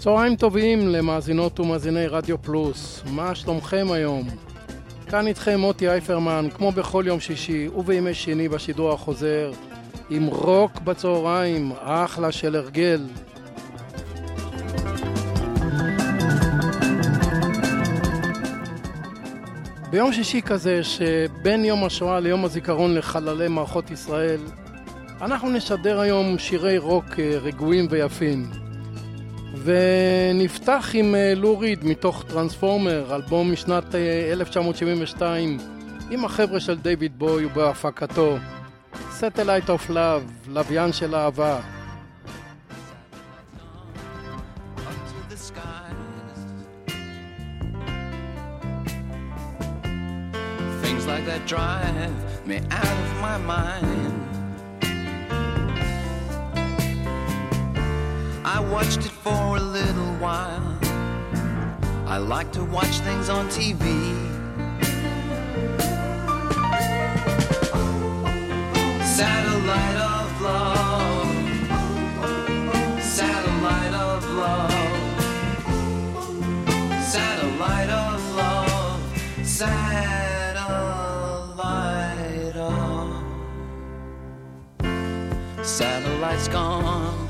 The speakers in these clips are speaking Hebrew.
צהריים טובים למאזינות ומאזיני רדיו פלוס, מה שלומכם היום? כאן איתכם מוטי אייפרמן, כמו בכל יום שישי ובימי שני בשידור החוזר, עם רוק בצהריים, אחלה של הרגל. ביום שישי כזה, שבין יום השואה ליום הזיכרון לחללי מערכות ישראל, אנחנו נשדר היום שירי רוק אה, רגועים ויפים. ונפתח עם אה, לו ריד מתוך טרנספורמר, אלבום משנת 1972, אה, עם החבר'ה של דיוויד בוי ובהפקתו. Satellite of Love, לוויין של אהבה. like that drive me out of my mind. I watched it for a little while. I like to watch things on TV. Satellite of love. Satellite of love. Satellite of love. Satellite. Satellite's gone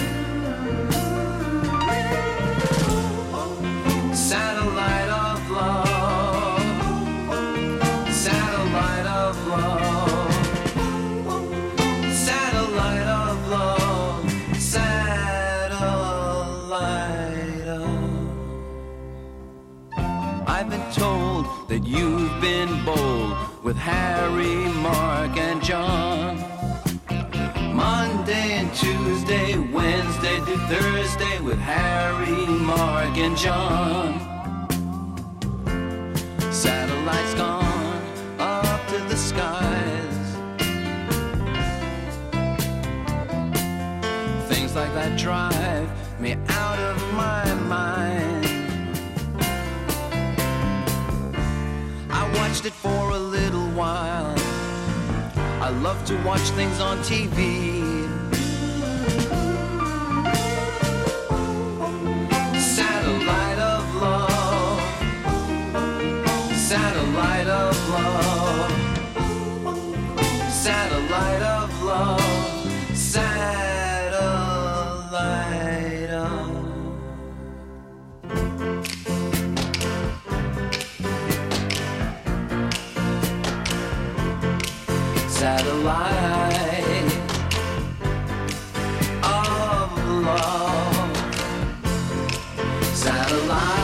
With Harry, Mark, and John. Monday and Tuesday, Wednesday to Thursday with Harry, Mark, and John. Satellites gone up to the skies. Things like that drive me out of my mind. I watched it for a little while. I love to watch things on TV. Satellite of love. Satellite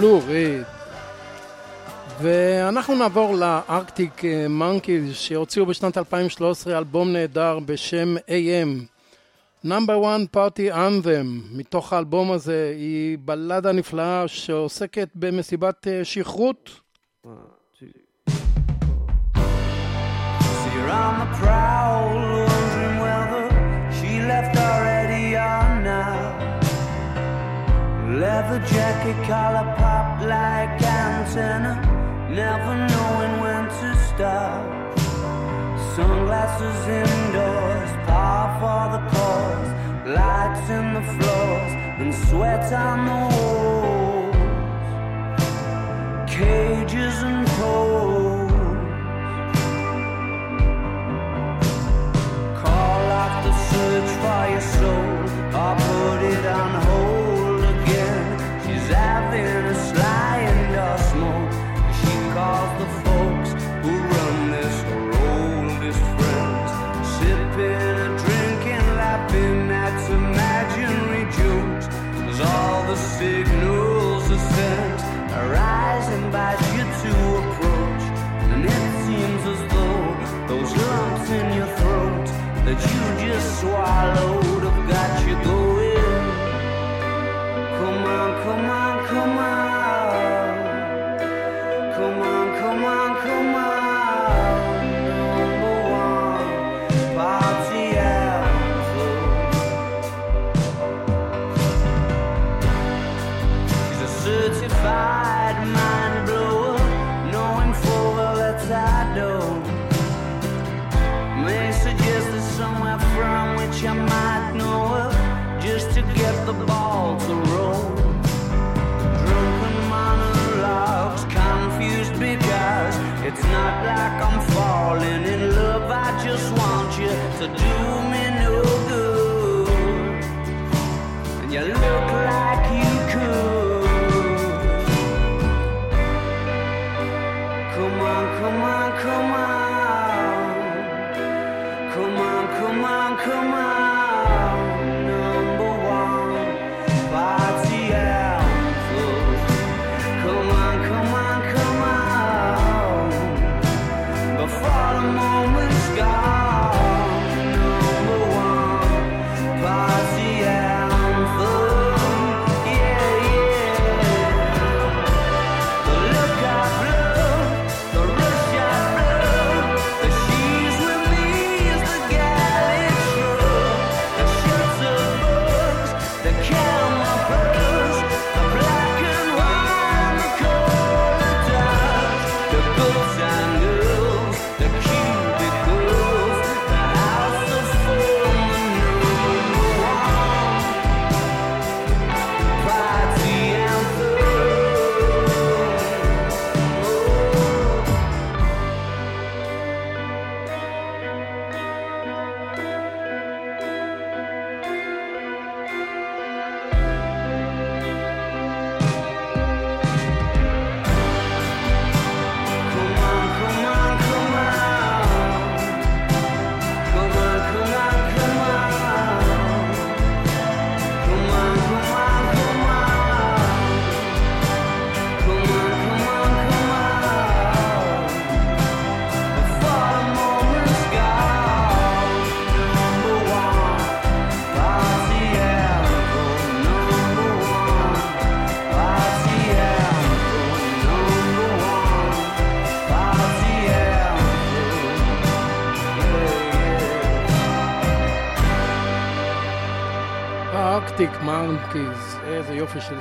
לו ריד. ואנחנו נעבור לארקטיק מונקיז שהוציאו בשנת 2013 אלבום נהדר בשם AM. נאמבר 1 פארטי אנת'ם מתוך האלבום הזה היא בלדה נפלאה שעוסקת במסיבת אה, שכרות. See her leather jacket collar pop like antenna, never knowing when to stop. Sunglasses indoors, power for the cause. lights in the floors, and sweat on the walls. Cages and poles. Call off the search for your soul, or put it on hold.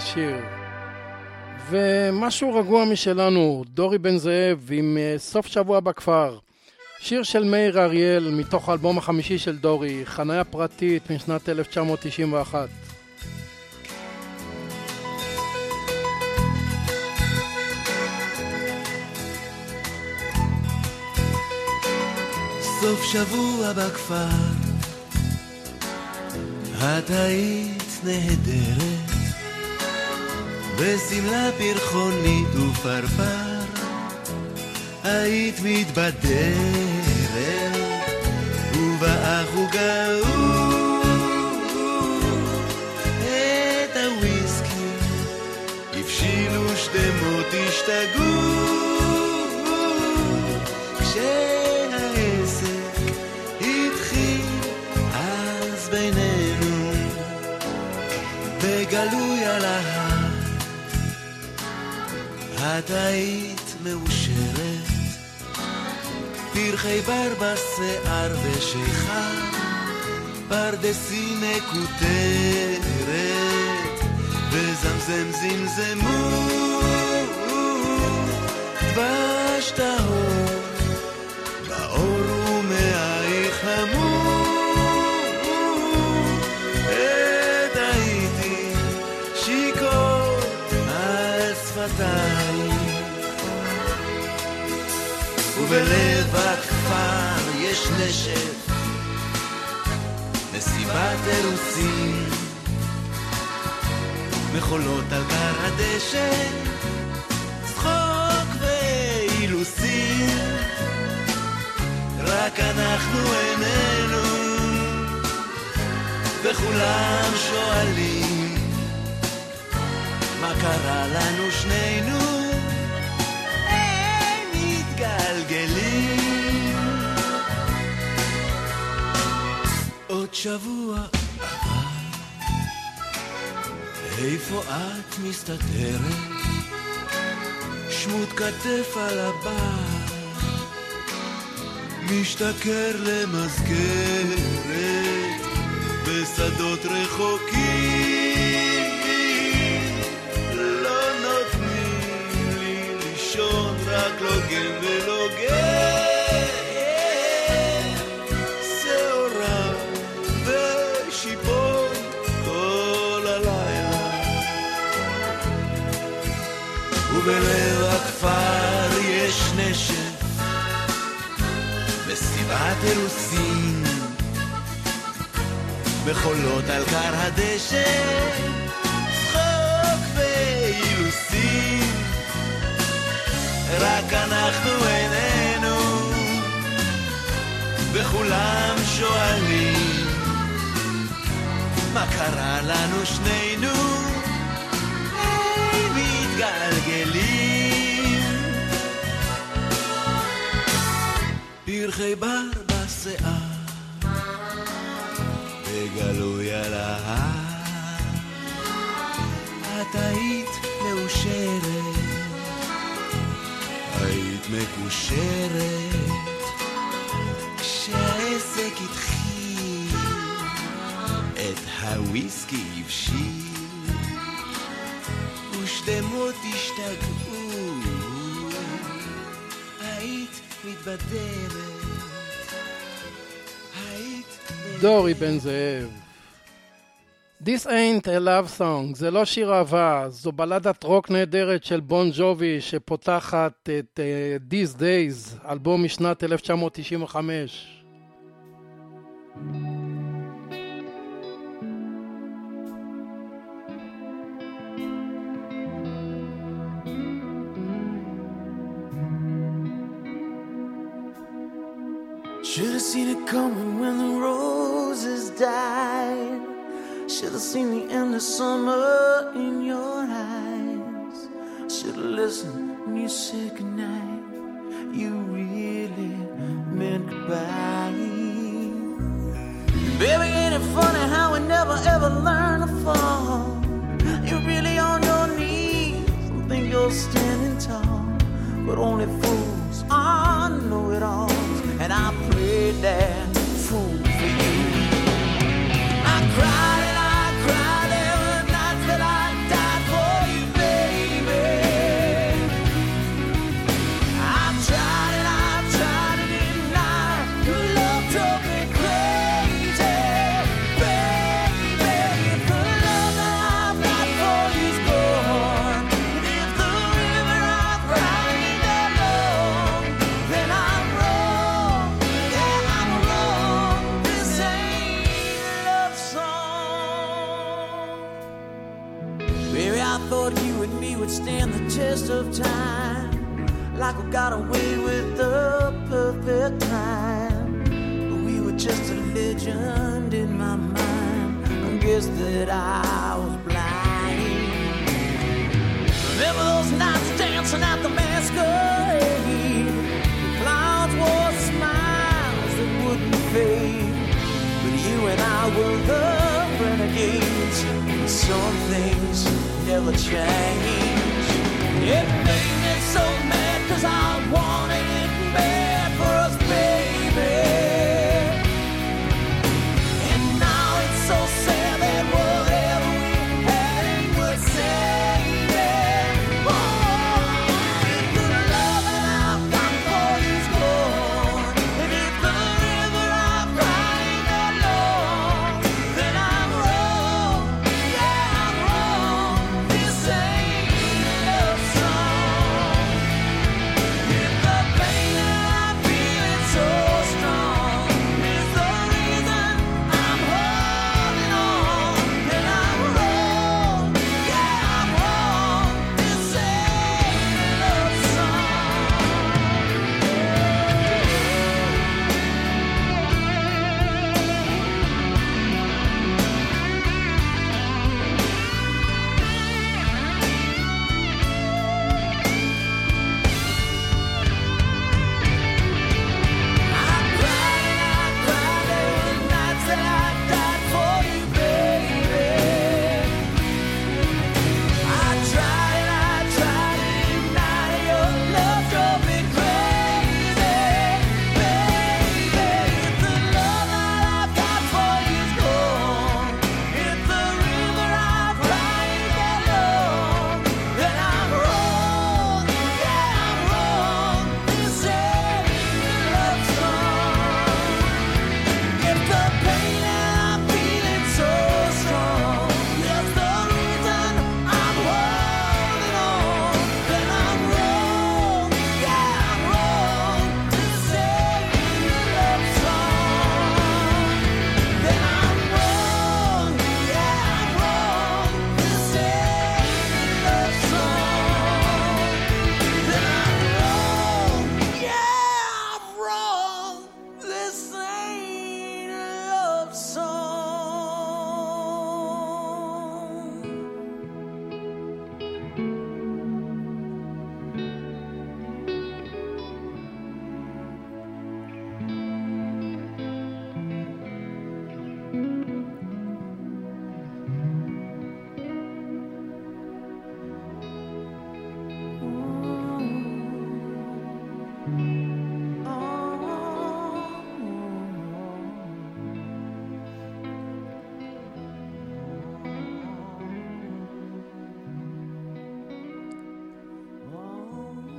השיר. ומשהו רגוע משלנו, דורי בן זאב עם אה, סוף שבוע בכפר. שיר של מאיר אריאל מתוך האלבום החמישי של דורי, חניה פרטית משנת 1991. סוף שבוע בכפר, את היית נהדרת ושמלה פרחונית ופרפר, היית מתבדרת, ובאך וגאו את הוויסקי, הבשילו שתי מות השתגעו. את היית מאושרת, פרחי בר בשיער ושיכה, פרדסי מקוטרת, וזמזם זמזמו, דבש טהור, באור ומעי חמור, עת הייתי שיכור על שפתיי. ובלב הכפר יש נשף. מסיבת אירוסין. מחולות על קר הדשא. צחוק ואילוסין. רק אנחנו איננו. וכולם שואלים מה קרה לנו שנינו מתגלגלים עוד שבוע עבר איפה את מסתתרת? שמוט כתף על הבר משתכר למזכרת בשדות רחוקים מסיבת אירוסין בחולות על קר הדשא צחוק ואילוסין רק אנחנו איננו וכולם שואלים מה קרה לנו שנינו פרחי בר בשיער בגלוי על ההר. את היית מאושרת. היית מקושרת. כשהעסק התחיל את הוויסקי הבשיל. ושדמות השתגעו דורי בן זאב. This ain't a love song, זה לא שיר אהבה, זו בלדת רוק נהדרת של בון ג'ובי שפותחת את uh, These Days, אלבום משנת 1995. Should have seen it coming when the roses died. Should have seen the end of summer in your eyes. Should have listened when you said goodnight. You really meant goodbye. Baby, ain't it funny how we never ever learn to fall? You're really on your knees and think you're standing tall. But only fools are know-it-alls. And I prayed that got away with the perfect time. We were just a legend in my mind. I guess that I was blind. Remember those nights dancing at the masquerade? The Clouds wore smiles that wouldn't fade. But you and I were the renegades. Some things never change. It made me so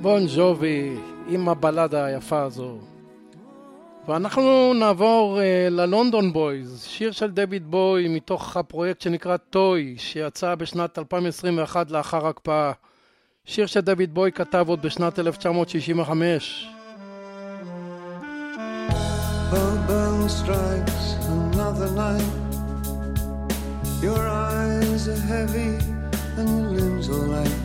בון ג'ובי עם הבלדה היפה הזו. ואנחנו נעבור אה, ל London Boys, שיר של דויד בוי מתוך הפרויקט שנקרא Toy, שיצא בשנת 2021 לאחר הקפאה. שיר שדויד בוי כתב עוד בשנת 1965. Bell strikes another night. Your eyes are heavy and your limbs are ache.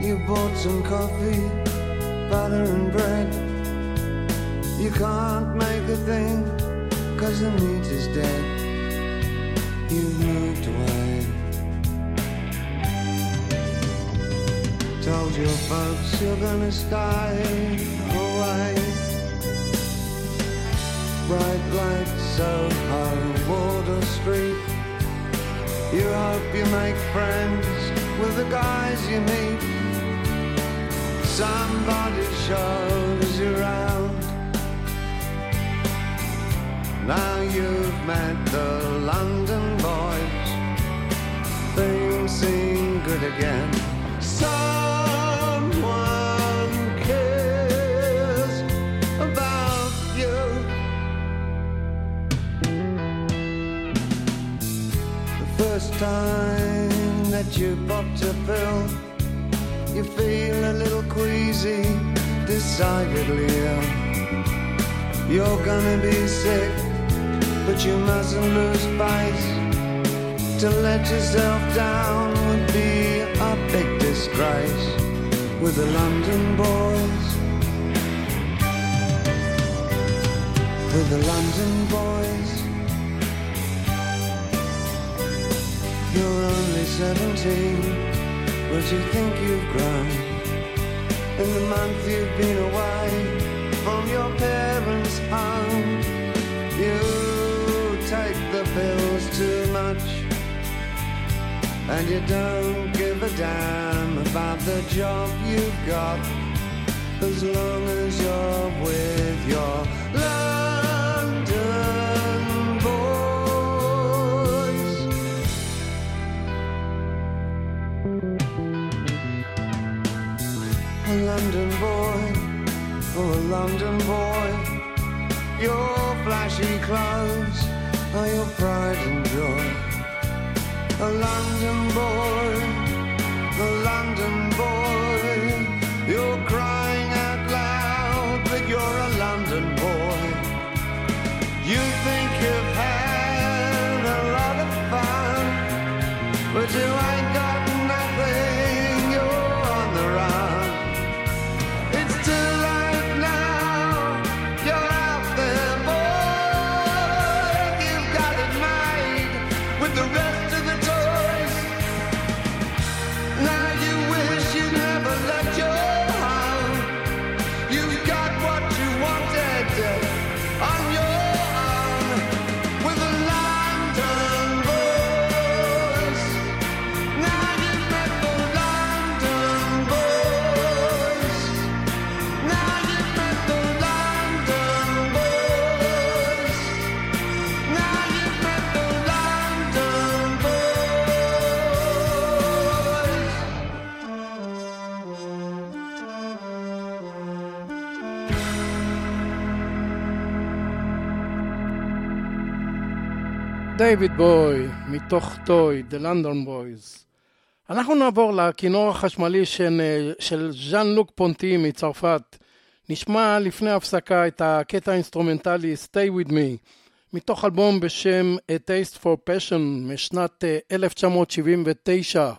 You bought some coffee, butter and bread. You can't make a thing, cause the meat is dead. You've moved away. Told your folks you're gonna stay away. Bright lights, Soho, Water Street. You hope you make friends with the guys you meet. Somebody shows you around. Now you've met the London boys. Things seem good again. Someone cares about you. The first time that you you feel a little queasy, decidedly ill. You're gonna be sick, but you mustn't lose face. To let yourself down would be a big disgrace with the London boys. With the London boys. You're only 17, but you think you've grown. In the month you've been away from your parents' home, you take the pills too much. And you don't give a damn about the job you've got as long as you're with your London London boy, oh a London boy, your flashy clothes are your pride and joy. A London boy, a London boy, you're crying out loud that you're a London boy. You think you've had a lot of fun, but you ain't דיוויד בוי, מתוך Toy, The London Boys. אנחנו נעבור לכינור החשמלי של, של ז'אן לוק פונטי מצרפת. נשמע לפני הפסקה את הקטע האינסטרומנטלי Stay With Me, מתוך אלבום בשם A Taste for Passion משנת אה, 1979.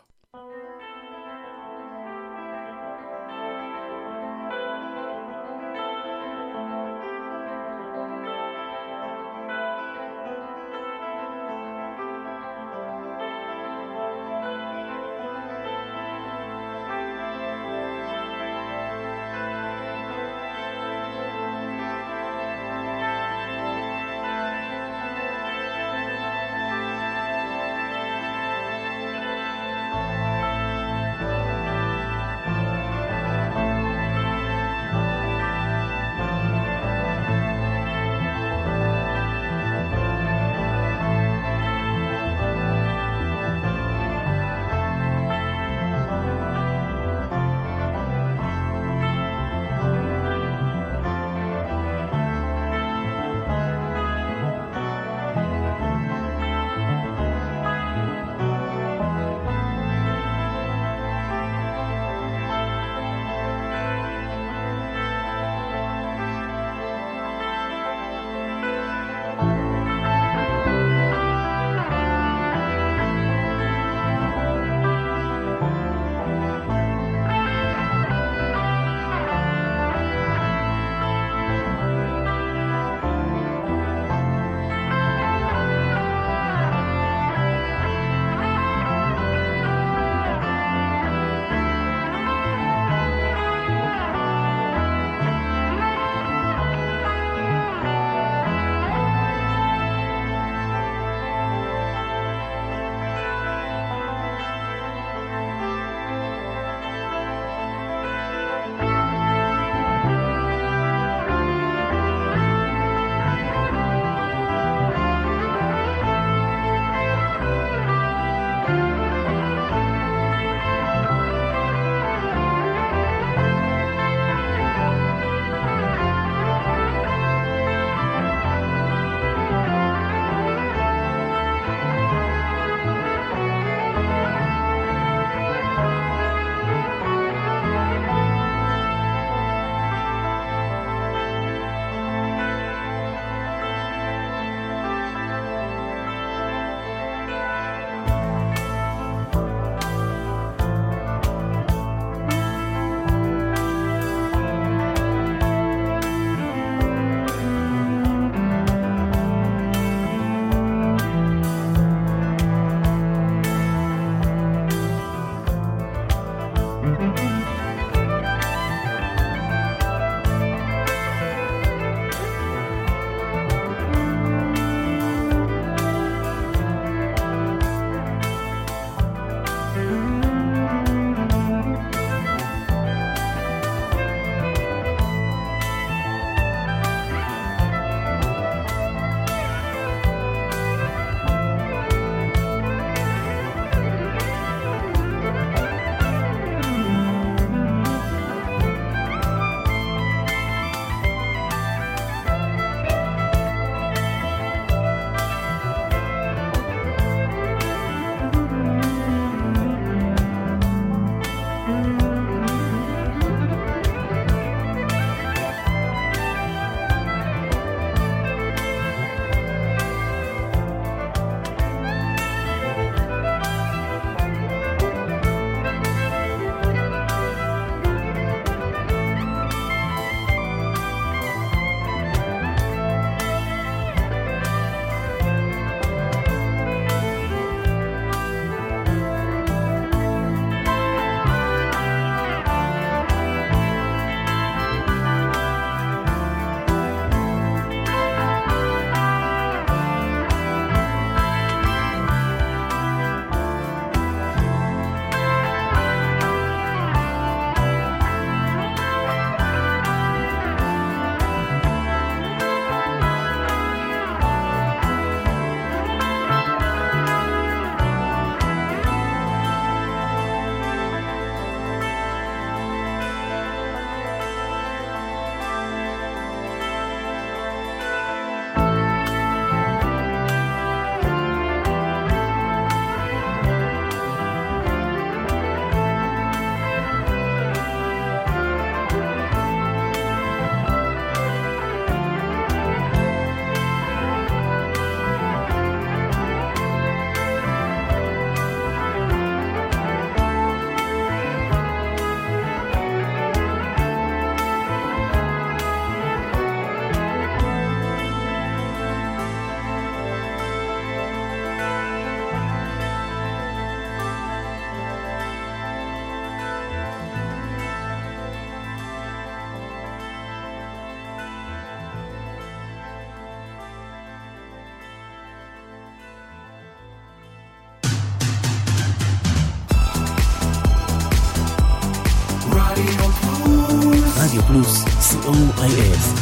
co.il.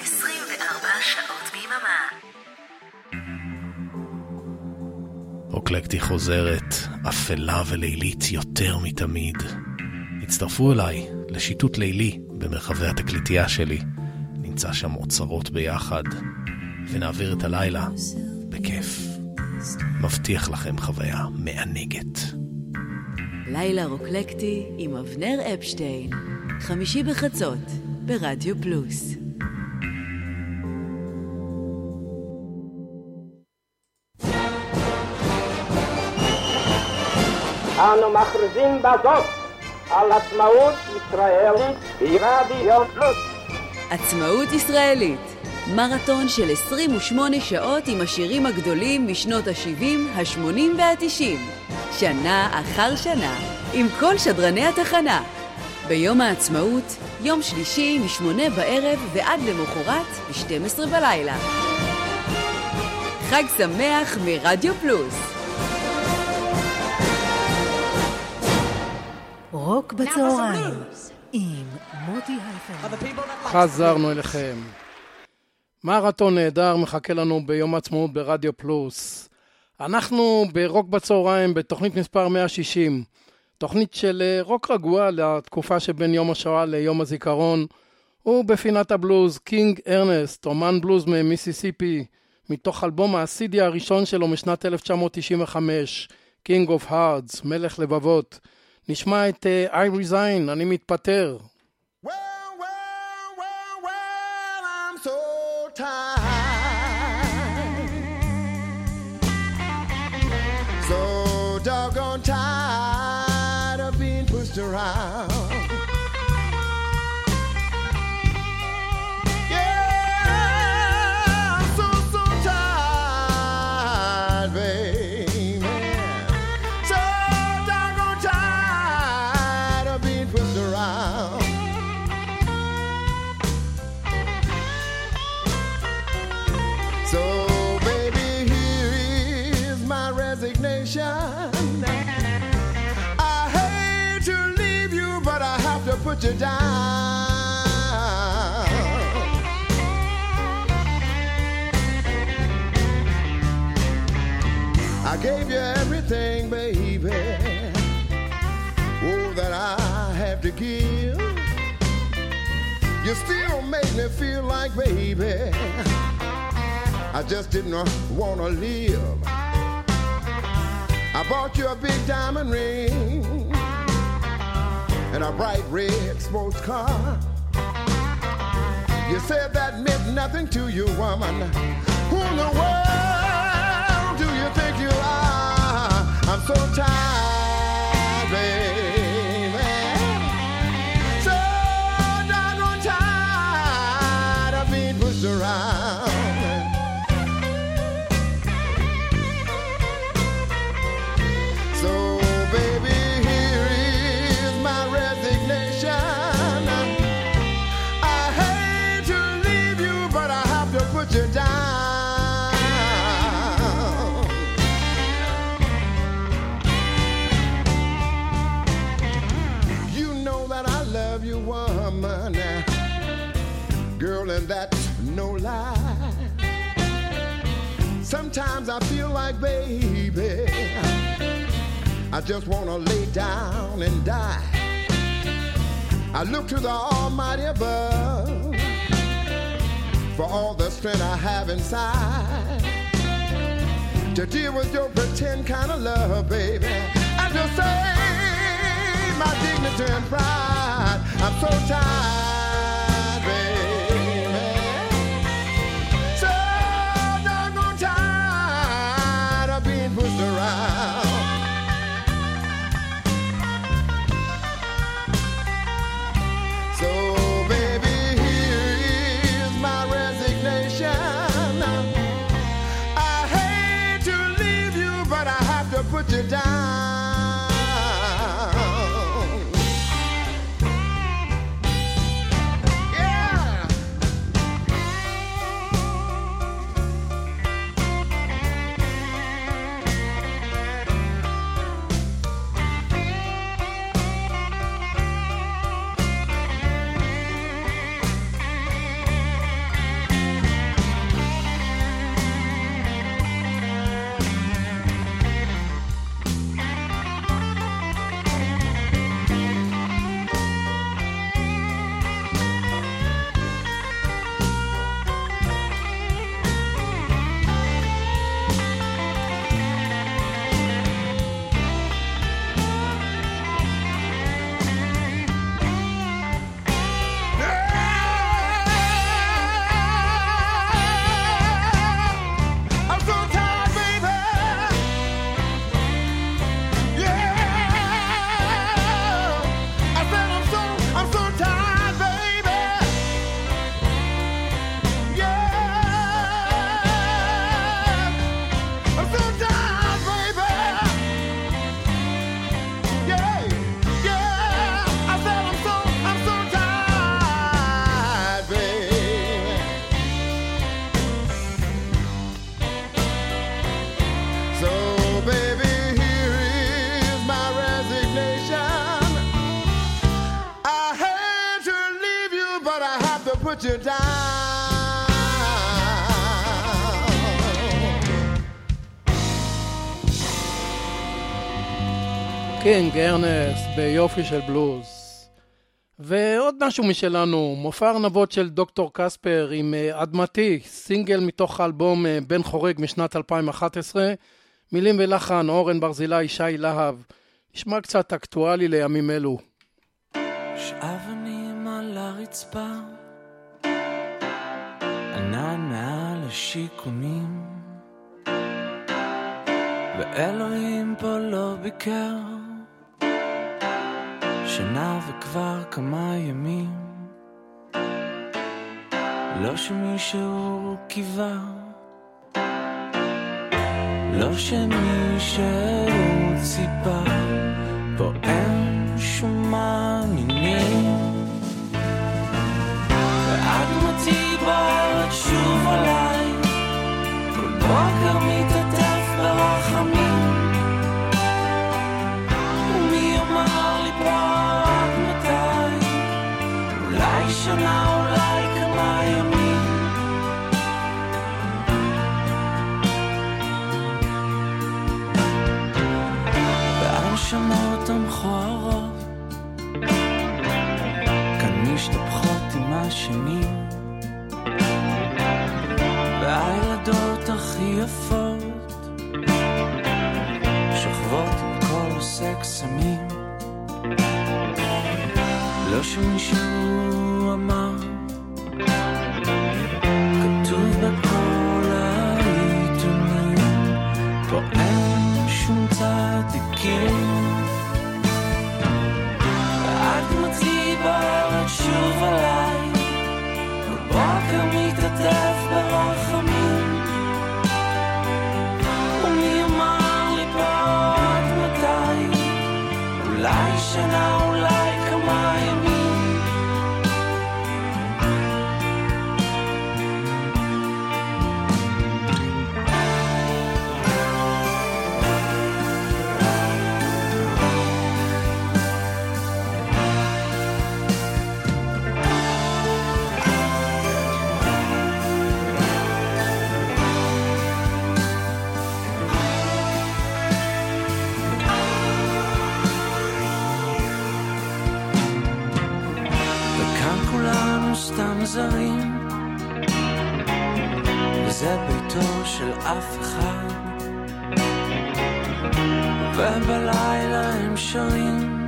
24 שעות ביממה. אוקלקטי חוזרת, אפלה ולילית יותר מתמיד. הצטרפו אליי לשיטוט לילי במרחבי התקליטייה שלי. נמצא שם אוצרות ביחד, ונעביר את הלילה בכיף. מבטיח לכם חוויה מענגת. לילה רוקלקטי עם אבנר אפשטיין, חמישי בחצות, ברדיו פלוס. אנו מכריזים בזאת על עצמאות ישראלית ברדיו פלוס. עצמאות ישראלית, מרתון של 28 שעות עם השירים הגדולים משנות ה-70, ה-80 וה-90. שנה אחר שנה, עם כל שדרני התחנה. ביום העצמאות, יום שלישי מ-8 בערב ועד למחרת ב-12 בלילה. חג שמח מרדיו פלוס. רוק בצהריים עם מוטי הייפן. חזרנו אליכם. מרתון נהדר מחכה לנו ביום העצמאות ברדיו פלוס. אנחנו ברוק בצהריים בתוכנית מספר 160. תוכנית של אה, רוק רגוע לתקופה שבין יום השואה ליום הזיכרון. ובפינת הבלוז, קינג ארנסט, אומן בלוז ממיסיסיפי, מתוך אלבום ה CD הראשון שלו משנת 1995, King of Hearts, מלך לבבות. נשמע את אה, I Resign, אני מתפטר. You still make me feel like, baby. I just didn't want to live. I bought you a big diamond ring and a bright red sports car. You said that meant nothing to you, woman. Who in the world do you think you are? I'm so tired, Sometimes I feel like, baby, I just wanna lay down and die. I look to the Almighty above for all the strength I have inside to deal with your pretend kind of love, baby, I just save my dignity and pride. I'm so tired, ביופי של בלוז. ועוד משהו משלנו, מופע ארנבות של דוקטור קספר עם אה, אדמתי, סינגל מתוך האלבום אה, בן חורג משנת 2011, מילים ולחן אורן ברזילי, שי להב. נשמע קצת אקטואלי לימים אלו. יש אבנים על הרצפה, ענן מעל השיכונים, ואלוהים פה לא ביקר, שנה וכבר כמה ימים, לא שמישהו קיווה, לא שמישהו ציפה, פה אין שום מאמינים. ואדמתי בוערת שוב עליי, כל בוקר מתעטף ברחמים. יפות שוכבות עם כל הסקס סמים. לא שמישהו אמר. כתוב בכל העיתונים. פה אין שום צדיקים שרים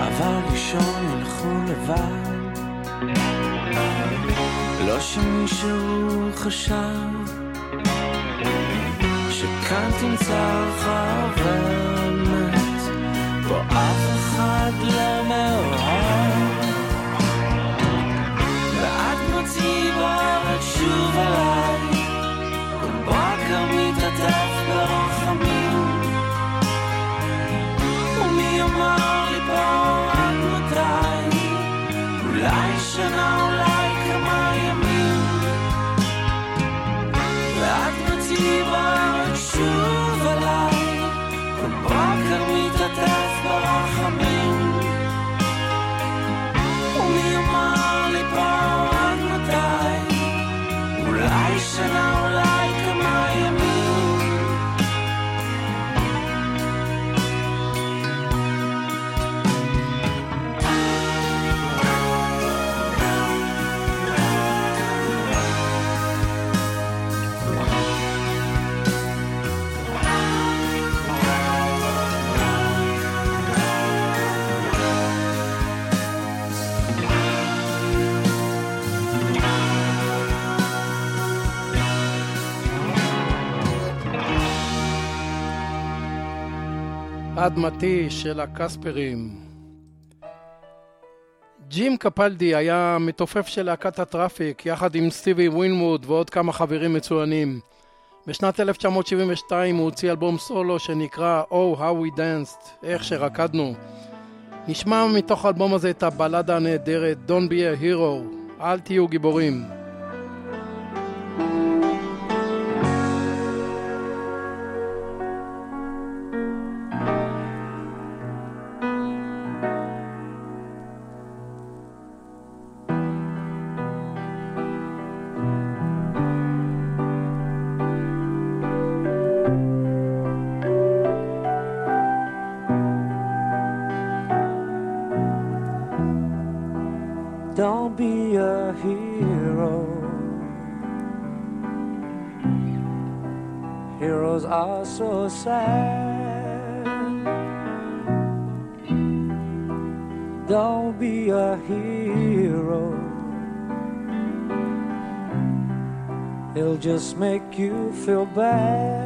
אבל לישון ילכו לבד. לא שמישהו חשב שכאן תמצא חבר מת פה אף אחד לא מאוהב. ואת מציבה שוב עליי. כל בוקר מתעטף ברחמים אדמתי של הקספרים. ג'ים קפלדי היה מתופף של להקת הטראפיק יחד עם סטיבי ווינווד ועוד כמה חברים מצוינים. בשנת 1972 הוא הוציא אלבום סולו שנקרא Oh How We Danced, איך שרקדנו. נשמע מתוך האלבום הזה את הבלדה הנהדרת Don't be a hero, אל תהיו גיבורים. so sad. Don't be a hero, it'll just make you feel bad.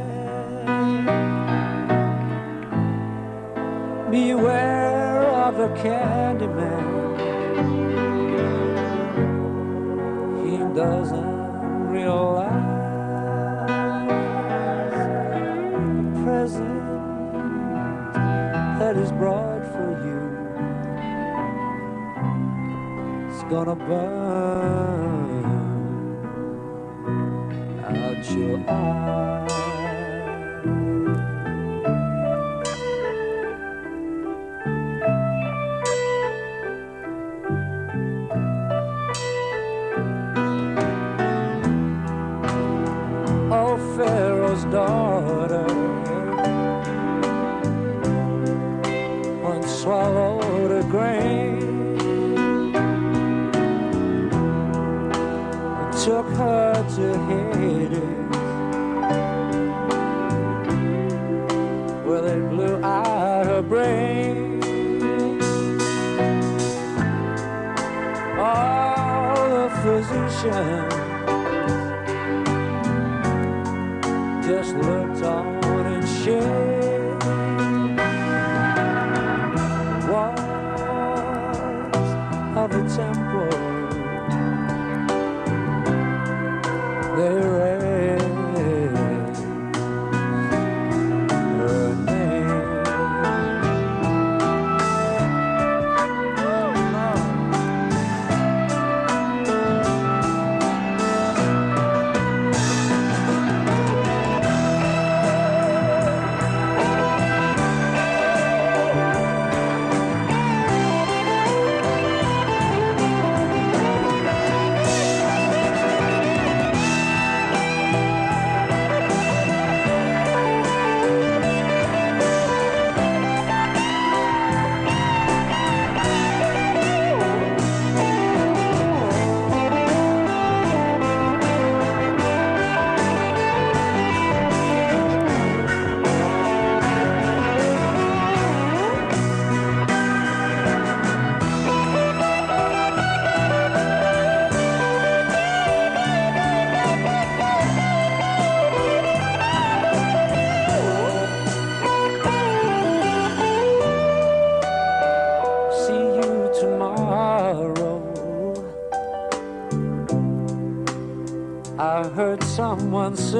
Beware of the candyman, he doesn't realize. that is brought for you is gonna burn out your eyes. once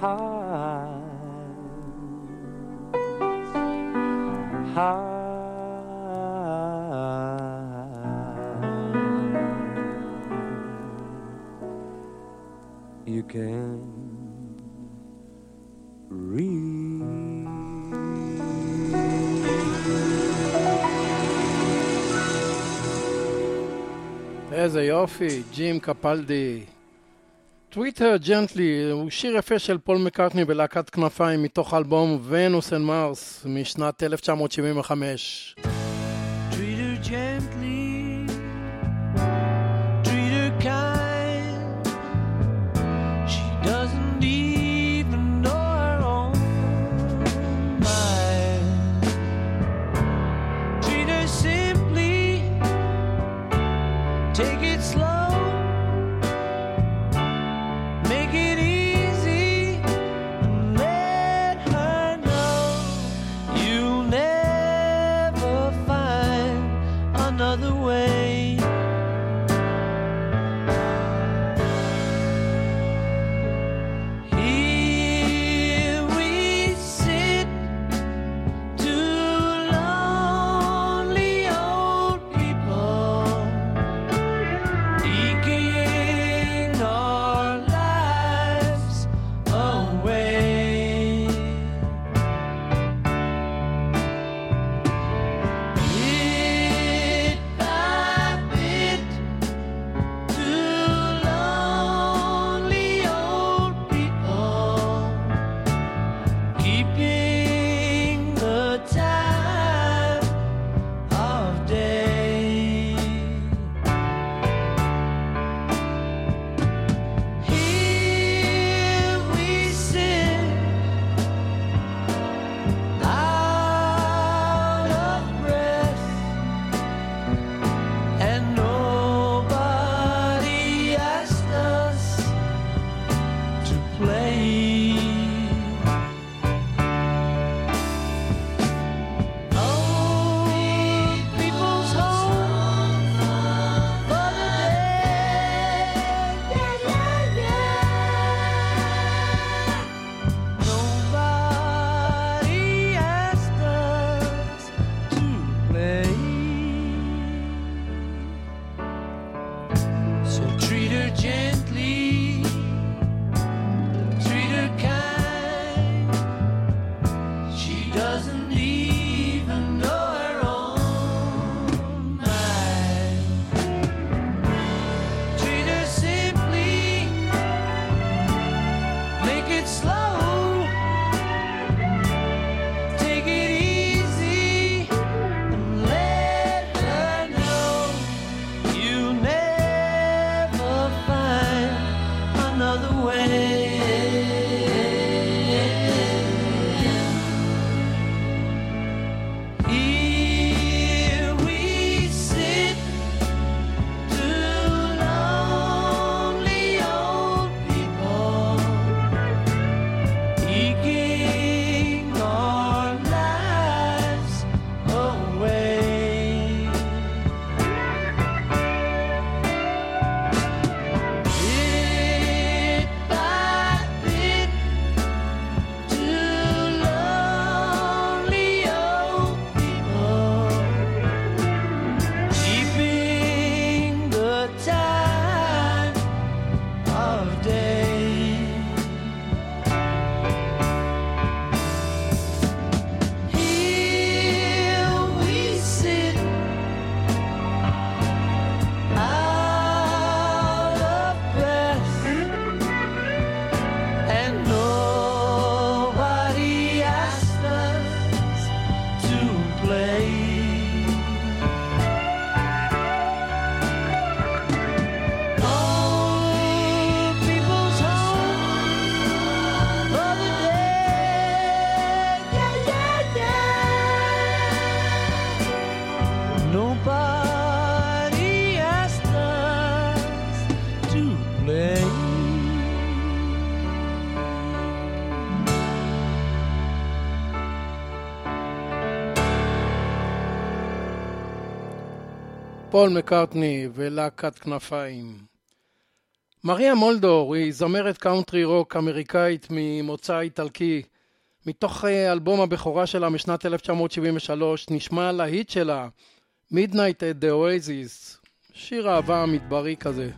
high, high. You can read. איזה יופי, ג'ים קפלדי. Treat Her Gently הוא שיר יפה של פול מקארטני בלהקת כנפיים מתוך אלבום Venus and Mars משנת 1975. Treat her gently פול מקארטני ולהקת כנפיים. מריה מולדור היא זמרת קאונטרי רוק אמריקאית ממוצא איטלקי. מתוך אה, אלבום הבכורה שלה משנת 1973 נשמע להיט שלה, Midnight at the Oasis, שיר אהבה מדברי כזה.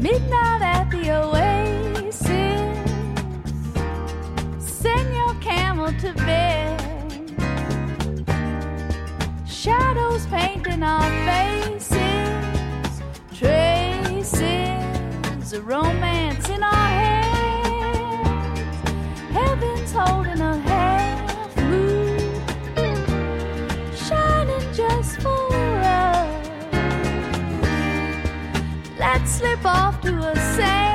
Midnight at the Oasis Send your camel to bed shadows painting our faces, traces of romance in our hands. Heaven's holding a half moon, shining just for us. Let's slip off to a sail.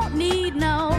don't need no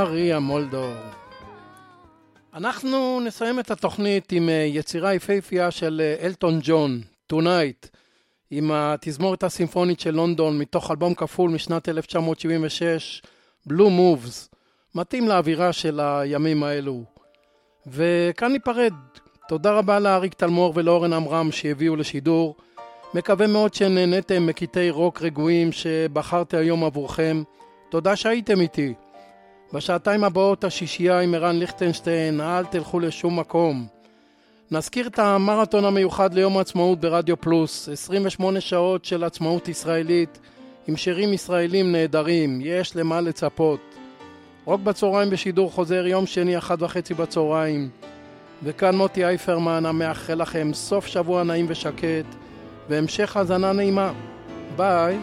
מריה מולדור. אנחנו נסיים את התוכנית עם אה, יצירה יפהפייה של אה, אלטון ג'ון, Tonight, עם התזמורת הסימפונית של לונדון, מתוך אלבום כפול משנת 1976, Blue Moves, מתאים לאווירה של הימים האלו. וכאן ניפרד. תודה רבה לאריק תלמור ולאורן עמרם שהביאו לשידור. מקווה מאוד שנהניתם מקטעי רוק רגועים שבחרתי היום עבורכם. תודה שהייתם איתי. בשעתיים הבאות השישייה עם ערן ליכטנשטיין, אל תלכו לשום מקום. נזכיר את המרתון המיוחד ליום העצמאות ברדיו פלוס, 28 שעות של עצמאות ישראלית, עם שירים ישראלים נהדרים, יש למה לצפות. רוק בצהריים בשידור חוזר יום שני, אחת וחצי בצהריים. וכאן מוטי אייפרמן המאחל לכם סוף שבוע נעים ושקט, והמשך האזנה נעימה. ביי.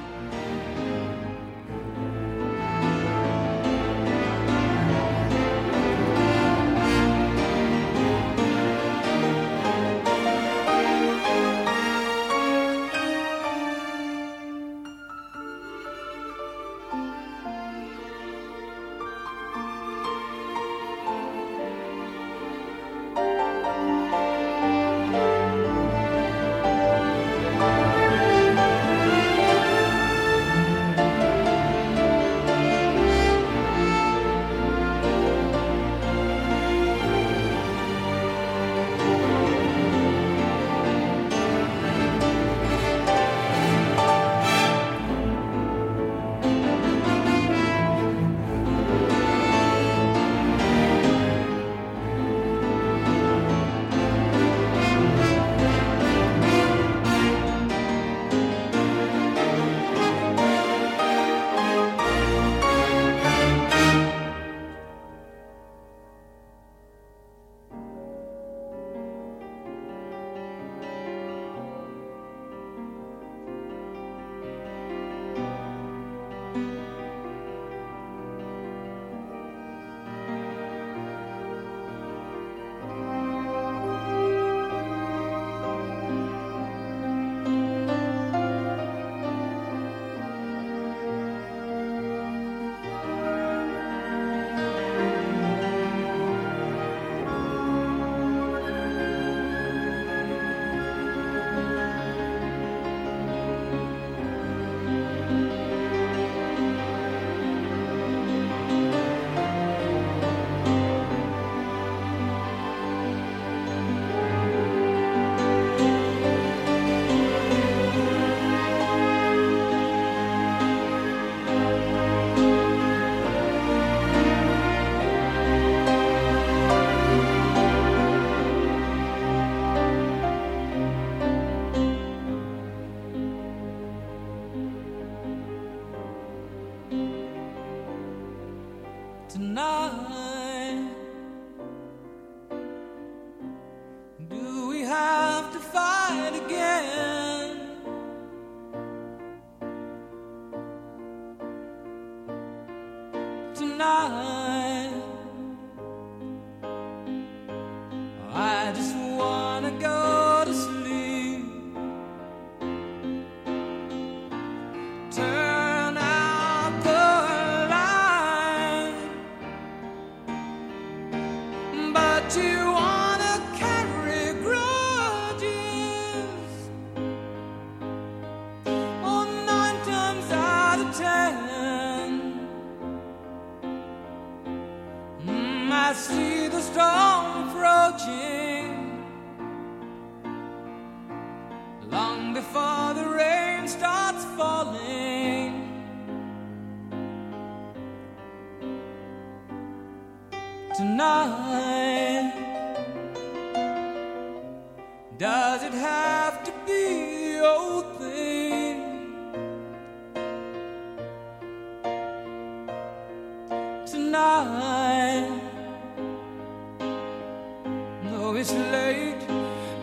Oh, it's late,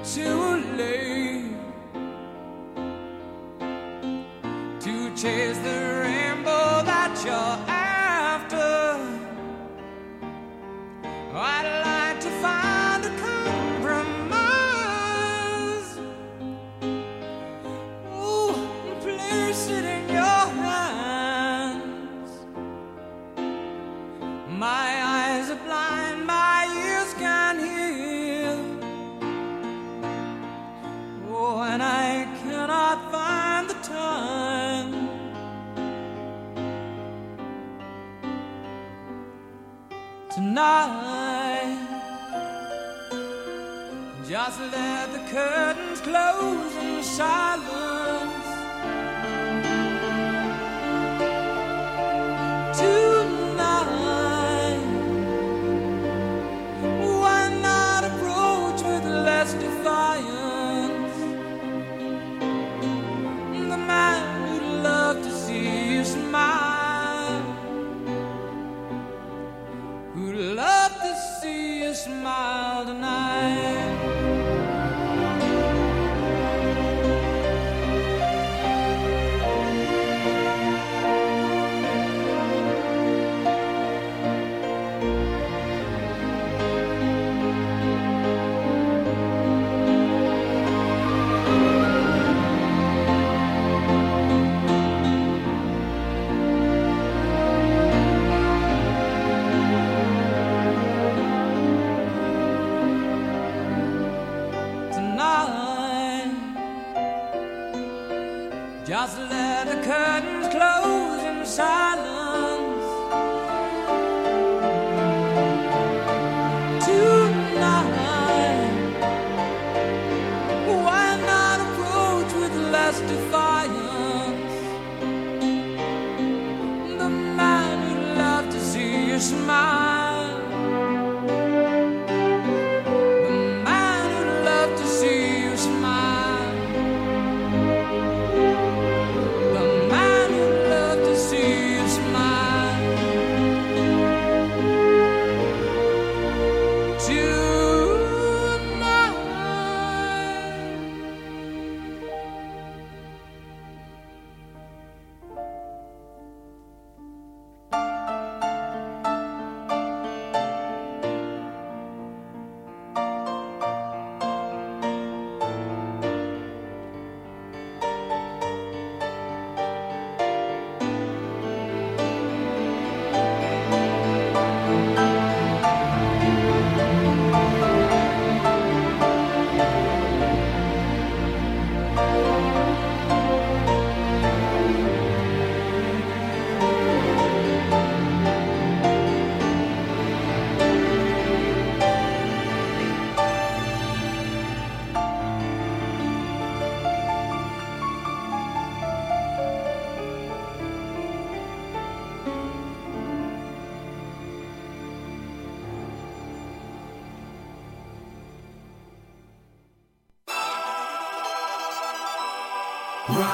too late to chase the Let the curtains close and silence.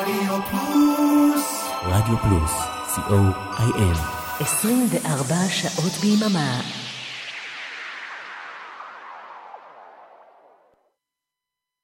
רדיו פלוס. רדיו פלוס, co.il. 24 שעות ביממה.